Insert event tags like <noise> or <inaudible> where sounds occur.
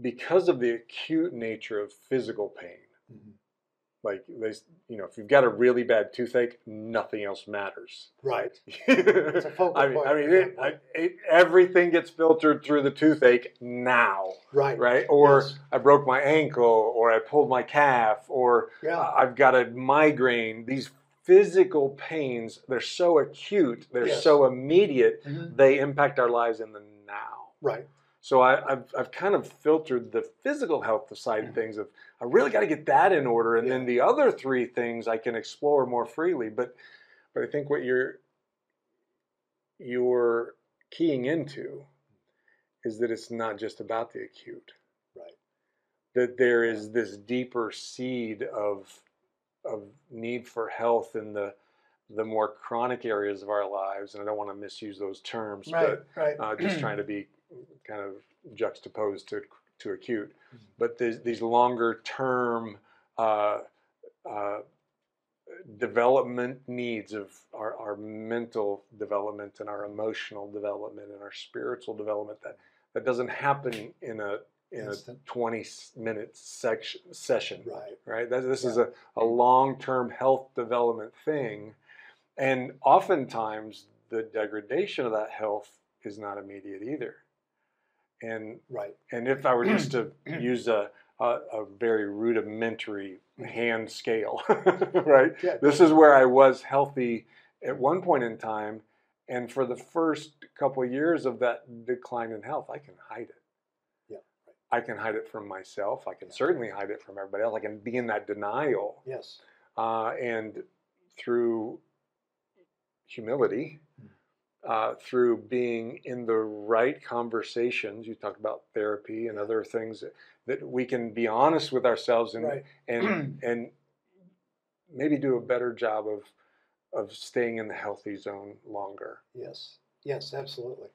because of the acute nature of physical pain, Mhm. like they, you know, if you've got a really bad toothache, nothing else matters. Right. <laughs> it's a focal I mean, point, I mean, it. I, it, everything gets filtered through the toothache now, Right. right? Or Yes. I broke my ankle, or I pulled my calf, or Yeah. I've got a migraine. These physical pains, they're so acute, they're Yes. so immediate, Mhm. they impact our lives in the now. Right. So I, I've, I've kind of filtered the physical health side of things of I really got to get that in order, and then the other three things I can explore more freely. But but I think what you're you're keying into is that it's not just about the acute. Right. That there is this deeper seed of of need for health in the the more chronic areas of our lives, and I don't want to misuse those terms, Right. but Right. uh, just trying to be kind of juxtaposed to to acute. Mhm. But these, these longer term uh, uh, development needs of our, our mental development and our emotional development and our spiritual development that that doesn't happen in a in Instant. a 20 minute section session Right. right? That, this is a, a long term health development thing. And oftentimes, the degradation of that health is not immediate either. And, Right. and if I were just to <clears throat> use a, a, a very rudimentary hand scale, <laughs> right? Yeah. This is where I was healthy at one point in time. And for the first couple of years of that decline in health, I can hide it. Yeah, I can hide it from myself. I can certainly hide it from everybody else. I can be in that denial. Yes. Uh, and through humility, uh, through being in the right conversations, you talk about therapy and other things that, that we can be honest with ourselves and Right. and <clears throat> and maybe do a better job of of staying in the healthy zone longer. Yes. Yes. Absolutely.